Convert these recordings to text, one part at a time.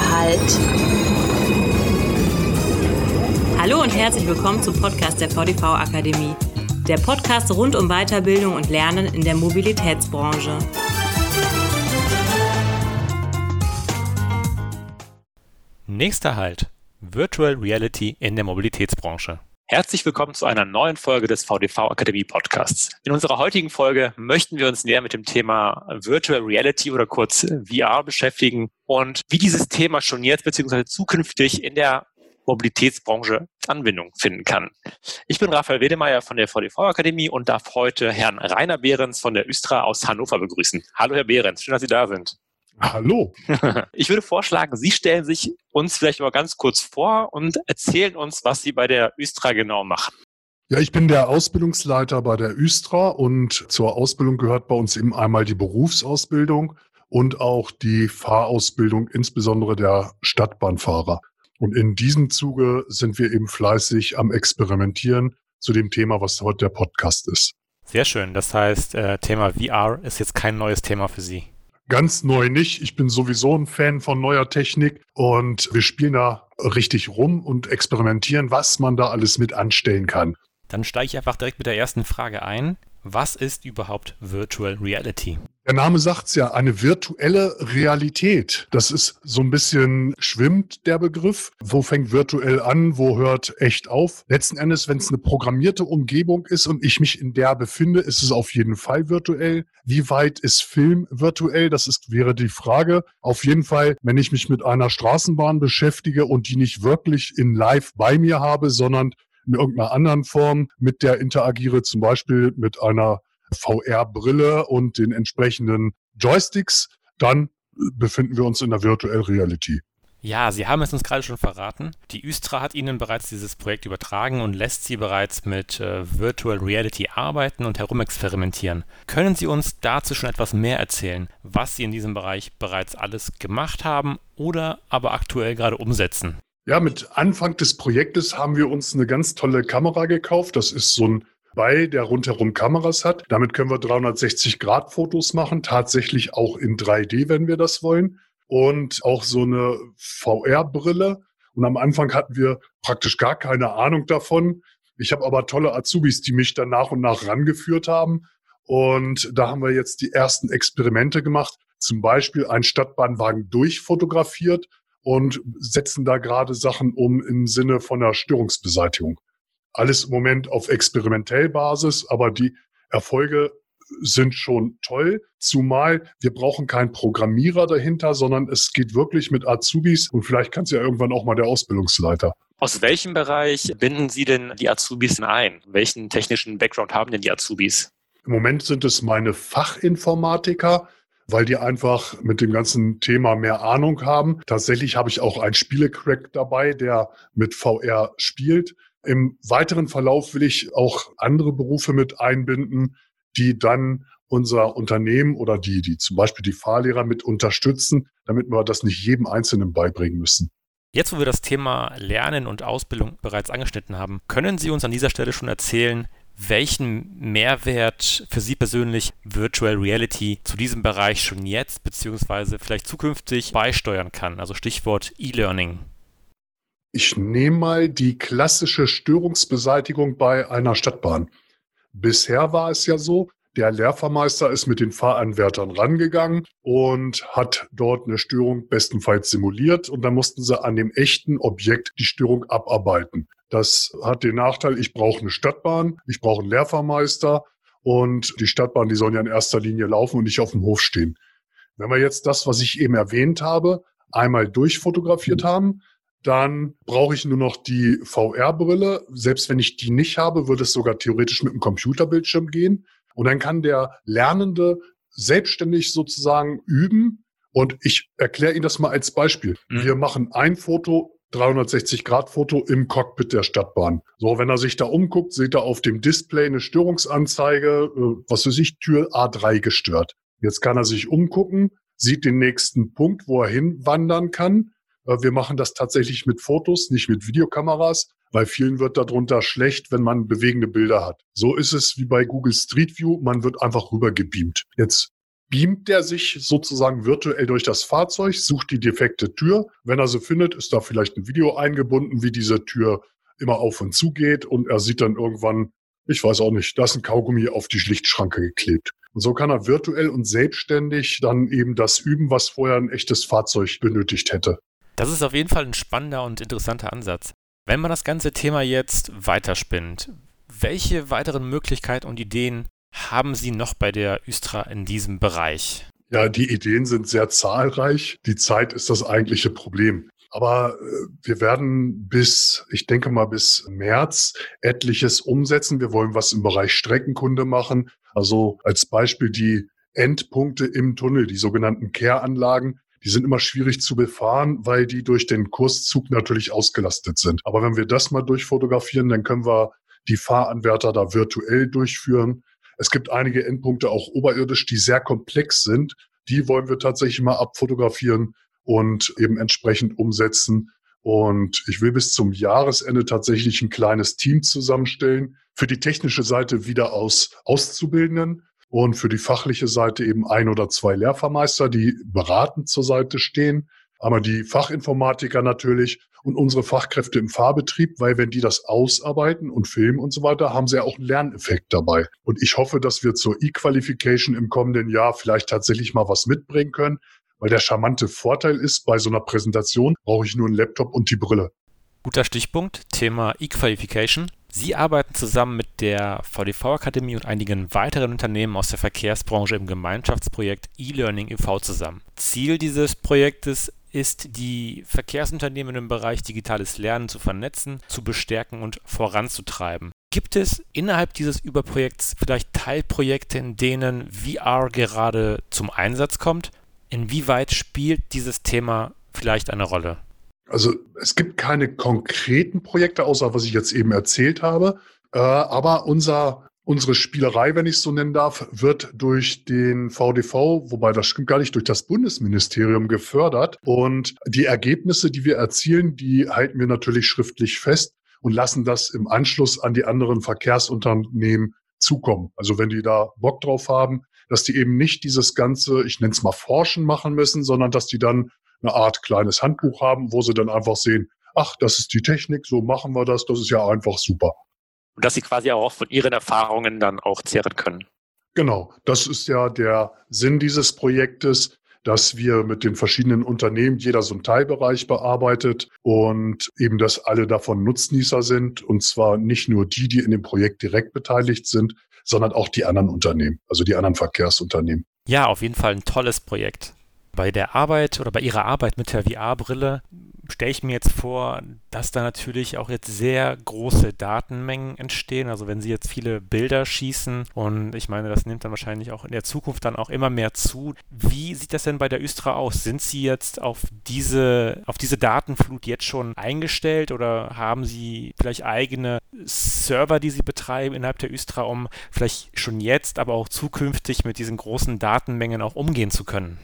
Nächster Halt. Hallo und herzlich willkommen zum Podcast der VDV Akademie. Der Podcast rund um Weiterbildung und Lernen in der Mobilitätsbranche. Nächster Halt. Virtual Reality in der Mobilitätsbranche. Herzlich willkommen zu einer neuen Folge des VDV Akademie Podcasts. In unserer heutigen Folge möchten wir uns näher mit dem Thema Virtual Reality oder kurz VR beschäftigen und wie dieses Thema schon jetzt bzw. zukünftig in der Mobilitätsbranche Anwendung finden kann. Ich bin Raphael Wedemeyer von der VDV Akademie und darf heute Herrn Rainer Behrens von der Östra aus Hannover begrüßen. Hallo Herr Behrens, schön, dass Sie da sind. Hallo. Ich würde vorschlagen, Sie stellen sich uns vielleicht mal ganz kurz vor und erzählen uns, was Sie bei der Östra genau machen. Ja, ich bin der Ausbildungsleiter bei der Östra und zur Ausbildung gehört bei uns eben einmal die Berufsausbildung und auch die Fahrausbildung, insbesondere der Stadtbahnfahrer. Und in diesem Zuge sind wir eben fleißig am Experimentieren zu dem Thema, was heute der Podcast ist. Sehr schön. Das heißt, äh, Thema VR ist jetzt kein neues Thema für Sie. Ganz neu nicht. Ich bin sowieso ein Fan von neuer Technik und wir spielen da richtig rum und experimentieren, was man da alles mit anstellen kann. Dann steige ich einfach direkt mit der ersten Frage ein. Was ist überhaupt Virtual Reality? Der Name sagt's ja, eine virtuelle Realität. Das ist so ein bisschen schwimmt der Begriff. Wo fängt virtuell an? Wo hört echt auf? Letzten Endes, wenn es eine programmierte Umgebung ist und ich mich in der befinde, ist es auf jeden Fall virtuell. Wie weit ist Film virtuell? Das ist, wäre die Frage. Auf jeden Fall, wenn ich mich mit einer Straßenbahn beschäftige und die nicht wirklich in live bei mir habe, sondern in irgendeiner anderen Form mit der interagiere, zum Beispiel mit einer VR-Brille und den entsprechenden Joysticks, dann befinden wir uns in der Virtual Reality. Ja, Sie haben es uns gerade schon verraten. Die Üstra hat Ihnen bereits dieses Projekt übertragen und lässt Sie bereits mit äh, Virtual Reality arbeiten und herumexperimentieren. Können Sie uns dazu schon etwas mehr erzählen, was Sie in diesem Bereich bereits alles gemacht haben oder aber aktuell gerade umsetzen? Ja, mit Anfang des Projektes haben wir uns eine ganz tolle Kamera gekauft. Das ist so ein bei, der rundherum Kameras hat. Damit können wir 360-Grad-Fotos machen, tatsächlich auch in 3D, wenn wir das wollen. Und auch so eine VR-Brille. Und am Anfang hatten wir praktisch gar keine Ahnung davon. Ich habe aber tolle Azubis, die mich dann nach und nach rangeführt haben. Und da haben wir jetzt die ersten Experimente gemacht. Zum Beispiel einen Stadtbahnwagen durchfotografiert und setzen da gerade Sachen um im Sinne von der Störungsbeseitigung. Alles im Moment auf Experimentellbasis, aber die Erfolge sind schon toll, zumal wir brauchen keinen Programmierer dahinter, sondern es geht wirklich mit Azubis und vielleicht kann es ja irgendwann auch mal der Ausbildungsleiter. Aus welchem Bereich binden Sie denn die Azubis ein? Welchen technischen Background haben denn die Azubis? Im Moment sind es meine Fachinformatiker, weil die einfach mit dem ganzen Thema mehr Ahnung haben. Tatsächlich habe ich auch einen Spielecrack dabei, der mit VR spielt. Im weiteren Verlauf will ich auch andere Berufe mit einbinden, die dann unser Unternehmen oder die, die zum Beispiel die Fahrlehrer mit unterstützen, damit wir das nicht jedem Einzelnen beibringen müssen. Jetzt, wo wir das Thema Lernen und Ausbildung bereits angeschnitten haben, können Sie uns an dieser Stelle schon erzählen, welchen Mehrwert für Sie persönlich Virtual Reality zu diesem Bereich schon jetzt beziehungsweise vielleicht zukünftig beisteuern kann? Also Stichwort E-Learning. Ich nehme mal die klassische Störungsbeseitigung bei einer Stadtbahn. Bisher war es ja so, der Lehrvermeister ist mit den Fahranwärtern rangegangen und hat dort eine Störung bestenfalls simuliert und dann mussten sie an dem echten Objekt die Störung abarbeiten. Das hat den Nachteil, ich brauche eine Stadtbahn, ich brauche einen Lehrvermeister und die Stadtbahn, die sollen ja in erster Linie laufen und nicht auf dem Hof stehen. Wenn wir jetzt das, was ich eben erwähnt habe, einmal durchfotografiert haben, dann brauche ich nur noch die VR-Brille. Selbst wenn ich die nicht habe, würde es sogar theoretisch mit einem Computerbildschirm gehen. Und dann kann der Lernende selbstständig sozusagen üben. Und ich erkläre Ihnen das mal als Beispiel. Mhm. Wir machen ein Foto, 360-Grad-Foto im Cockpit der Stadtbahn. So, wenn er sich da umguckt, sieht er auf dem Display eine Störungsanzeige, äh, was weiß ich, Tür A3 gestört. Jetzt kann er sich umgucken, sieht den nächsten Punkt, wo er hinwandern kann wir machen das tatsächlich mit Fotos, nicht mit Videokameras, weil vielen wird darunter schlecht, wenn man bewegende Bilder hat. So ist es wie bei Google Street View, man wird einfach rübergebeamt. Jetzt beamt der sich sozusagen virtuell durch das Fahrzeug, sucht die defekte Tür. Wenn er sie findet, ist da vielleicht ein Video eingebunden, wie diese Tür immer auf und zu geht und er sieht dann irgendwann, ich weiß auch nicht, da ist ein Kaugummi auf die Lichtschranke geklebt. Und so kann er virtuell und selbstständig dann eben das üben, was vorher ein echtes Fahrzeug benötigt hätte. Das ist auf jeden Fall ein spannender und interessanter Ansatz. Wenn man das ganze Thema jetzt weiterspinnt, welche weiteren Möglichkeiten und Ideen haben Sie noch bei der Östra in diesem Bereich? Ja, die Ideen sind sehr zahlreich. Die Zeit ist das eigentliche Problem. Aber äh, wir werden bis, ich denke mal, bis März etliches umsetzen. Wir wollen was im Bereich Streckenkunde machen. Also als Beispiel die Endpunkte im Tunnel, die sogenannten Kehranlagen. Die sind immer schwierig zu befahren, weil die durch den Kurszug natürlich ausgelastet sind. Aber wenn wir das mal durchfotografieren, dann können wir die Fahranwärter da virtuell durchführen. Es gibt einige Endpunkte auch oberirdisch, die sehr komplex sind. Die wollen wir tatsächlich mal abfotografieren und eben entsprechend umsetzen. Und ich will bis zum Jahresende tatsächlich ein kleines Team zusammenstellen. Für die technische Seite wieder aus Auszubildenden und für die fachliche Seite eben ein oder zwei Lehrvermeister, die beratend zur Seite stehen. Aber die Fachinformatiker natürlich und unsere Fachkräfte im Fahrbetrieb, weil wenn die das ausarbeiten und filmen und so weiter, haben sie ja auch einen Lerneffekt dabei. Und ich hoffe, dass wir zur E-Qualification im kommenden Jahr vielleicht tatsächlich mal was mitbringen können, weil der charmante Vorteil ist, bei so einer Präsentation brauche ich nur einen Laptop und die Brille. Guter Stichpunkt, Thema E-Qualification. Sie arbeiten zusammen mit der VDV-Akademie und einigen weiteren Unternehmen aus der Verkehrsbranche im Gemeinschaftsprojekt E-Learning e.V. zusammen. Ziel dieses Projektes ist, die Verkehrsunternehmen im Bereich digitales Lernen zu vernetzen, zu bestärken und voranzutreiben. Gibt es innerhalb dieses Überprojekts vielleicht Teilprojekte, in denen VR gerade zum Einsatz kommt? Inwieweit spielt dieses Thema vielleicht eine Rolle? Also es gibt keine konkreten Projekte, außer was ich jetzt eben erzählt habe. Äh, aber unser, unsere Spielerei, wenn ich es so nennen darf, wird durch den VDV, wobei das stimmt gar nicht, durch das Bundesministerium gefördert. Und die Ergebnisse, die wir erzielen, die halten wir natürlich schriftlich fest und lassen das im Anschluss an die anderen Verkehrsunternehmen zukommen. Also wenn die da Bock drauf haben, dass die eben nicht dieses ganze, ich nenne es mal Forschen machen müssen, sondern dass die dann eine Art kleines Handbuch haben, wo sie dann einfach sehen, ach, das ist die Technik, so machen wir das, das ist ja einfach super. Und dass sie quasi auch von ihren Erfahrungen dann auch zehren können. Genau, das ist ja der Sinn dieses Projektes, dass wir mit den verschiedenen Unternehmen jeder so einen Teilbereich bearbeitet und eben, dass alle davon Nutznießer sind und zwar nicht nur die, die in dem Projekt direkt beteiligt sind, sondern auch die anderen Unternehmen, also die anderen Verkehrsunternehmen. Ja, auf jeden Fall ein tolles Projekt. Bei der Arbeit oder bei Ihrer Arbeit mit der VR-Brille stelle ich mir jetzt vor, dass da natürlich auch jetzt sehr große Datenmengen entstehen. Also wenn Sie jetzt viele Bilder schießen und ich meine, das nimmt dann wahrscheinlich auch in der Zukunft dann auch immer mehr zu. Wie sieht das denn bei der Östra aus? Sind Sie jetzt auf diese, auf diese Datenflut jetzt schon eingestellt oder haben Sie vielleicht eigene Server, die Sie betreiben innerhalb der Östra, um vielleicht schon jetzt, aber auch zukünftig mit diesen großen Datenmengen auch umgehen zu können?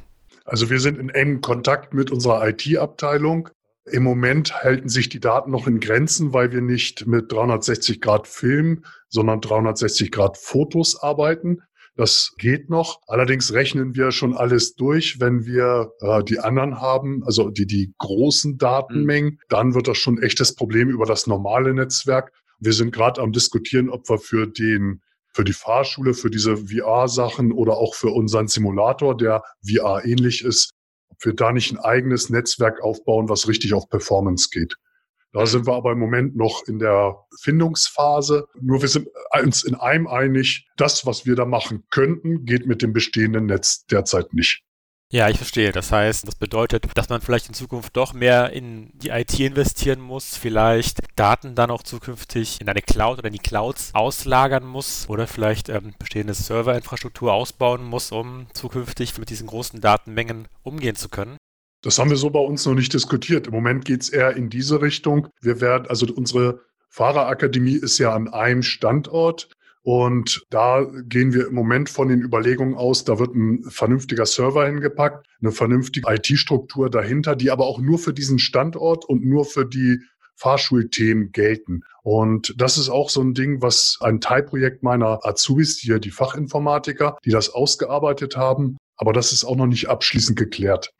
Also wir sind in engem Kontakt mit unserer IT-Abteilung. Im Moment halten sich die Daten noch in Grenzen, weil wir nicht mit 360 Grad Film, sondern 360 Grad Fotos arbeiten. Das geht noch. Allerdings rechnen wir schon alles durch. Wenn wir äh, die anderen haben, also die, die großen Datenmengen, mhm. dann wird das schon ein echtes Problem über das normale Netzwerk. Wir sind gerade am diskutieren, ob wir für den für die Fahrschule, für diese VR-Sachen oder auch für unseren Simulator, der VR ähnlich ist, ob wir da nicht ein eigenes Netzwerk aufbauen, was richtig auf Performance geht. Da sind wir aber im Moment noch in der Findungsphase. Nur wir sind uns in einem einig, das, was wir da machen könnten, geht mit dem bestehenden Netz derzeit nicht. Ja, ich verstehe. Das heißt, das bedeutet, dass man vielleicht in Zukunft doch mehr in die IT investieren muss, vielleicht Daten dann auch zukünftig in eine Cloud oder in die Clouds auslagern muss oder vielleicht ähm, bestehende Serverinfrastruktur ausbauen muss, um zukünftig mit diesen großen Datenmengen umgehen zu können. Das haben wir so bei uns noch nicht diskutiert. Im Moment geht es eher in diese Richtung. Wir werden, also unsere Fahrerakademie ist ja an einem Standort. Und da gehen wir im Moment von den Überlegungen aus, da wird ein vernünftiger Server hingepackt, eine vernünftige IT-Struktur dahinter, die aber auch nur für diesen Standort und nur für die Fahrschulthemen gelten. Und das ist auch so ein Ding, was ein Teilprojekt meiner Azubis, hier die Fachinformatiker, die das ausgearbeitet haben, aber das ist auch noch nicht abschließend geklärt.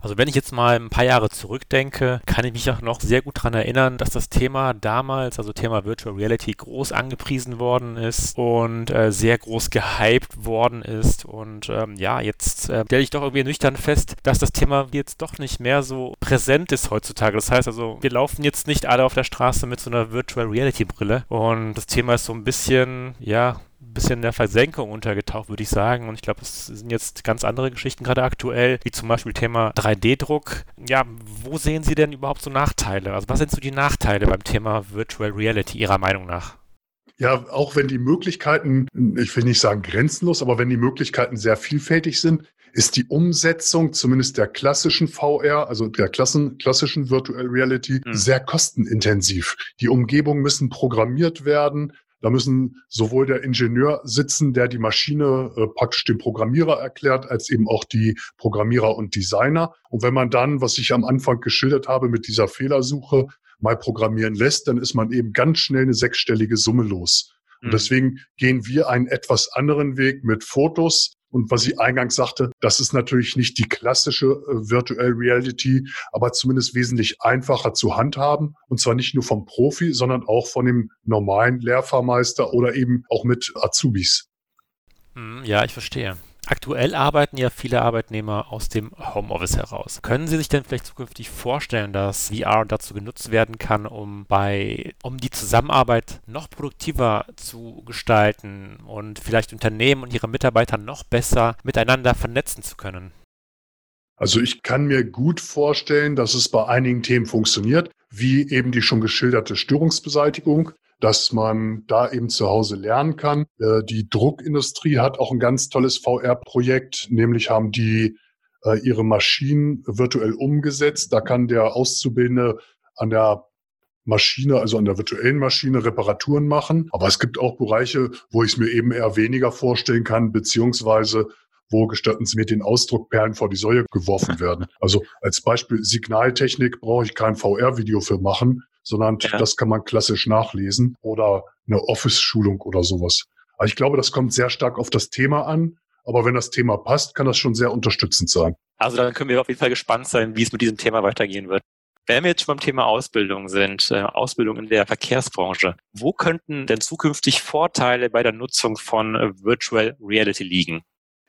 Also wenn ich jetzt mal ein paar Jahre zurückdenke, kann ich mich auch noch sehr gut daran erinnern, dass das Thema damals, also Thema Virtual Reality, groß angepriesen worden ist und äh, sehr groß gehypt worden ist. Und ähm, ja, jetzt äh, stelle ich doch irgendwie nüchtern fest, dass das Thema jetzt doch nicht mehr so präsent ist heutzutage. Das heißt also, wir laufen jetzt nicht alle auf der Straße mit so einer Virtual Reality Brille und das Thema ist so ein bisschen, ja, bisschen in der Versenkung untergetaucht, würde ich sagen. Und ich glaube, es sind jetzt ganz andere Geschichten gerade aktuell, wie zum Beispiel Thema 3D-Druck. Ja, wo sehen Sie denn überhaupt so Nachteile? Also was sind so die Nachteile beim Thema Virtual Reality Ihrer Meinung nach? Ja, auch wenn die Möglichkeiten, ich will nicht sagen grenzenlos, aber wenn die Möglichkeiten sehr vielfältig sind, ist die Umsetzung zumindest der klassischen VR, also der Klassen, klassischen Virtual Reality, hm. sehr kostenintensiv. Die Umgebungen müssen programmiert werden. Da müssen sowohl der Ingenieur sitzen, der die Maschine äh, praktisch dem Programmierer erklärt, als eben auch die Programmierer und Designer. Und wenn man dann, was ich am Anfang geschildert habe mit dieser Fehlersuche, mal programmieren lässt, dann ist man eben ganz schnell eine sechsstellige Summe los. Und mhm. deswegen gehen wir einen etwas anderen Weg mit Fotos, und was ich eingangs sagte, das ist natürlich nicht die klassische äh, Virtual Reality, aber zumindest wesentlich einfacher zu handhaben. Und zwar nicht nur vom Profi, sondern auch von dem normalen Lehrfahrmeister oder eben auch mit Azubis. Hm, ja, ich verstehe. Aktuell arbeiten ja viele Arbeitnehmer aus dem Homeoffice heraus. Können Sie sich denn vielleicht zukünftig vorstellen, dass VR dazu genutzt werden kann, um bei, um die Zusammenarbeit noch produktiver zu gestalten und vielleicht Unternehmen und ihre Mitarbeiter noch besser miteinander vernetzen zu können? Also ich kann mir gut vorstellen, dass es bei einigen Themen funktioniert, wie eben die schon geschilderte Störungsbeseitigung dass man da eben zu Hause lernen kann. Äh, die Druckindustrie hat auch ein ganz tolles VR-Projekt, nämlich haben die äh, ihre Maschinen virtuell umgesetzt. Da kann der Auszubildende an der Maschine, also an der virtuellen Maschine Reparaturen machen. Aber es gibt auch Bereiche, wo ich es mir eben eher weniger vorstellen kann, beziehungsweise wo gestatten Sie mir den Ausdruck Perlen vor die Säue geworfen werden. Also als Beispiel Signaltechnik brauche ich kein VR-Video für machen, sondern ja. das kann man klassisch nachlesen oder eine Office-Schulung oder sowas. Aber ich glaube, das kommt sehr stark auf das Thema an. Aber wenn das Thema passt, kann das schon sehr unterstützend sein. Also dann können wir auf jeden Fall gespannt sein, wie es mit diesem Thema weitergehen wird. Wenn wir jetzt schon beim Thema Ausbildung sind, äh, Ausbildung in der Verkehrsbranche, wo könnten denn zukünftig Vorteile bei der Nutzung von Virtual Reality liegen?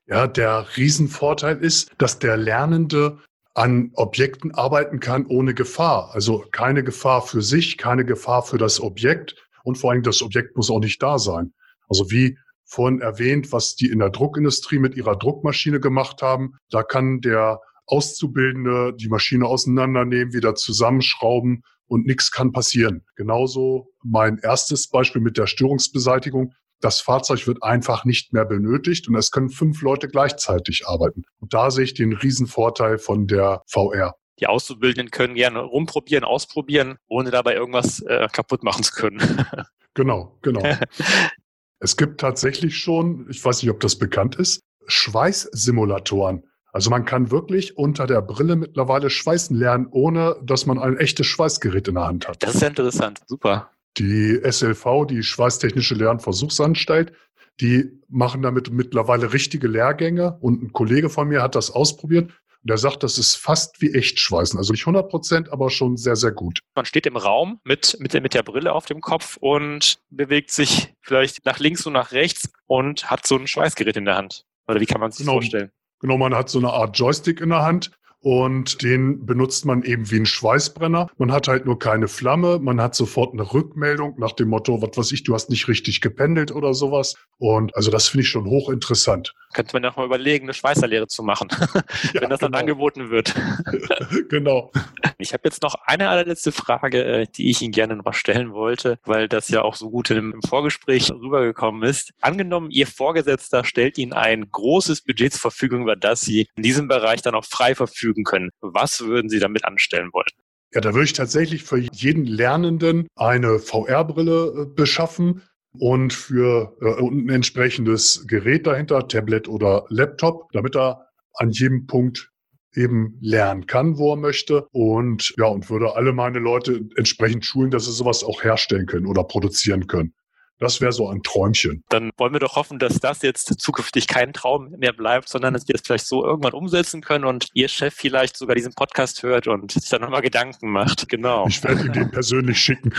Ja, der Riesenvorteil ist, dass der Lernende an Objekten arbeiten kann ohne Gefahr. Also keine Gefahr für sich, keine Gefahr für das Objekt und vor allem das Objekt muss auch nicht da sein. Also wie vorhin erwähnt, was die in der Druckindustrie mit ihrer Druckmaschine gemacht haben, da kann der Auszubildende die Maschine auseinandernehmen, wieder zusammenschrauben und nichts kann passieren. Genauso mein erstes Beispiel mit der Störungsbeseitigung das Fahrzeug wird einfach nicht mehr benötigt und es können fünf Leute gleichzeitig arbeiten. Und da sehe ich den Riesenvorteil von der VR. Die Auszubildenden können gerne rumprobieren, ausprobieren, ohne dabei irgendwas äh, kaputt machen zu können. genau, genau. es gibt tatsächlich schon, ich weiß nicht, ob das bekannt ist, Schweißsimulatoren. Also man kann wirklich unter der Brille mittlerweile schweißen lernen, ohne dass man ein echtes Schweißgerät in der Hand hat. Das ist ja interessant, super. Die SLV, die Schweißtechnische Lernversuchsanstalt, die machen damit mittlerweile richtige Lehrgänge und ein Kollege von mir hat das ausprobiert und der sagt, das ist fast wie Echtschweißen. Also nicht 100 Prozent, aber schon sehr, sehr gut. Man steht im Raum mit, mit, der, mit der Brille auf dem Kopf und bewegt sich vielleicht nach links und nach rechts und hat so ein Schweißgerät in der Hand. Oder wie kann man sich genau, vorstellen? Genau, man hat so eine Art Joystick in der Hand und den benutzt man eben wie ein Schweißbrenner. Man hat halt nur keine Flamme, man hat sofort eine Rückmeldung nach dem Motto, was weiß ich, du hast nicht richtig gependelt oder sowas. Und also das finde ich schon hochinteressant. Könnte man ja auch mal überlegen, eine Schweißerlehre zu machen, ja, wenn das genau. dann angeboten wird. genau. Ich habe jetzt noch eine allerletzte Frage, äh, die ich Ihnen gerne noch stellen wollte, weil das ja auch so gut im Vorgespräch rübergekommen ist. Angenommen, Ihr Vorgesetzter stellt Ihnen ein großes Budget zur Verfügung, über das Sie in diesem Bereich dann auch frei verfügen können. Was würden Sie damit anstellen wollen? Ja, da würde ich tatsächlich für jeden Lernenden eine VR-Brille äh, beschaffen und für äh, ein entsprechendes Gerät dahinter, Tablet oder Laptop, damit er an jedem Punkt eben lernen kann, wo er möchte und ja und würde alle meine Leute entsprechend schulen, dass sie sowas auch herstellen können oder produzieren können. Das wäre so ein Träumchen. Dann wollen wir doch hoffen, dass das jetzt zukünftig kein Traum mehr bleibt, sondern dass wir es vielleicht so irgendwann umsetzen können und Ihr Chef vielleicht sogar diesen Podcast hört und sich dann nochmal Gedanken macht. Genau. Ich werde ihn den persönlich schicken.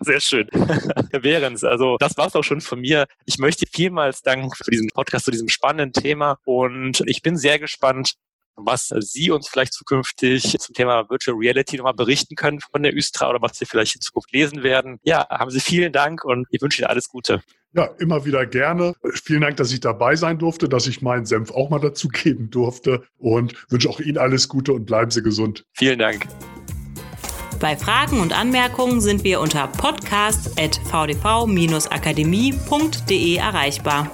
Sehr schön. Herr Behrens, also das war es auch schon von mir. Ich möchte vielmals danken für diesen Podcast zu diesem spannenden Thema und ich bin sehr gespannt, was Sie uns vielleicht zukünftig zum Thema Virtual Reality nochmal berichten können von der Östra oder was Sie vielleicht in Zukunft lesen werden. Ja, haben Sie vielen Dank und ich wünsche Ihnen alles Gute. Ja, immer wieder gerne. Vielen Dank, dass ich dabei sein durfte, dass ich meinen Senf auch mal dazu geben durfte und wünsche auch Ihnen alles Gute und bleiben Sie gesund. Vielen Dank. Bei Fragen und Anmerkungen sind wir unter podcast.vdv-akademie.de erreichbar.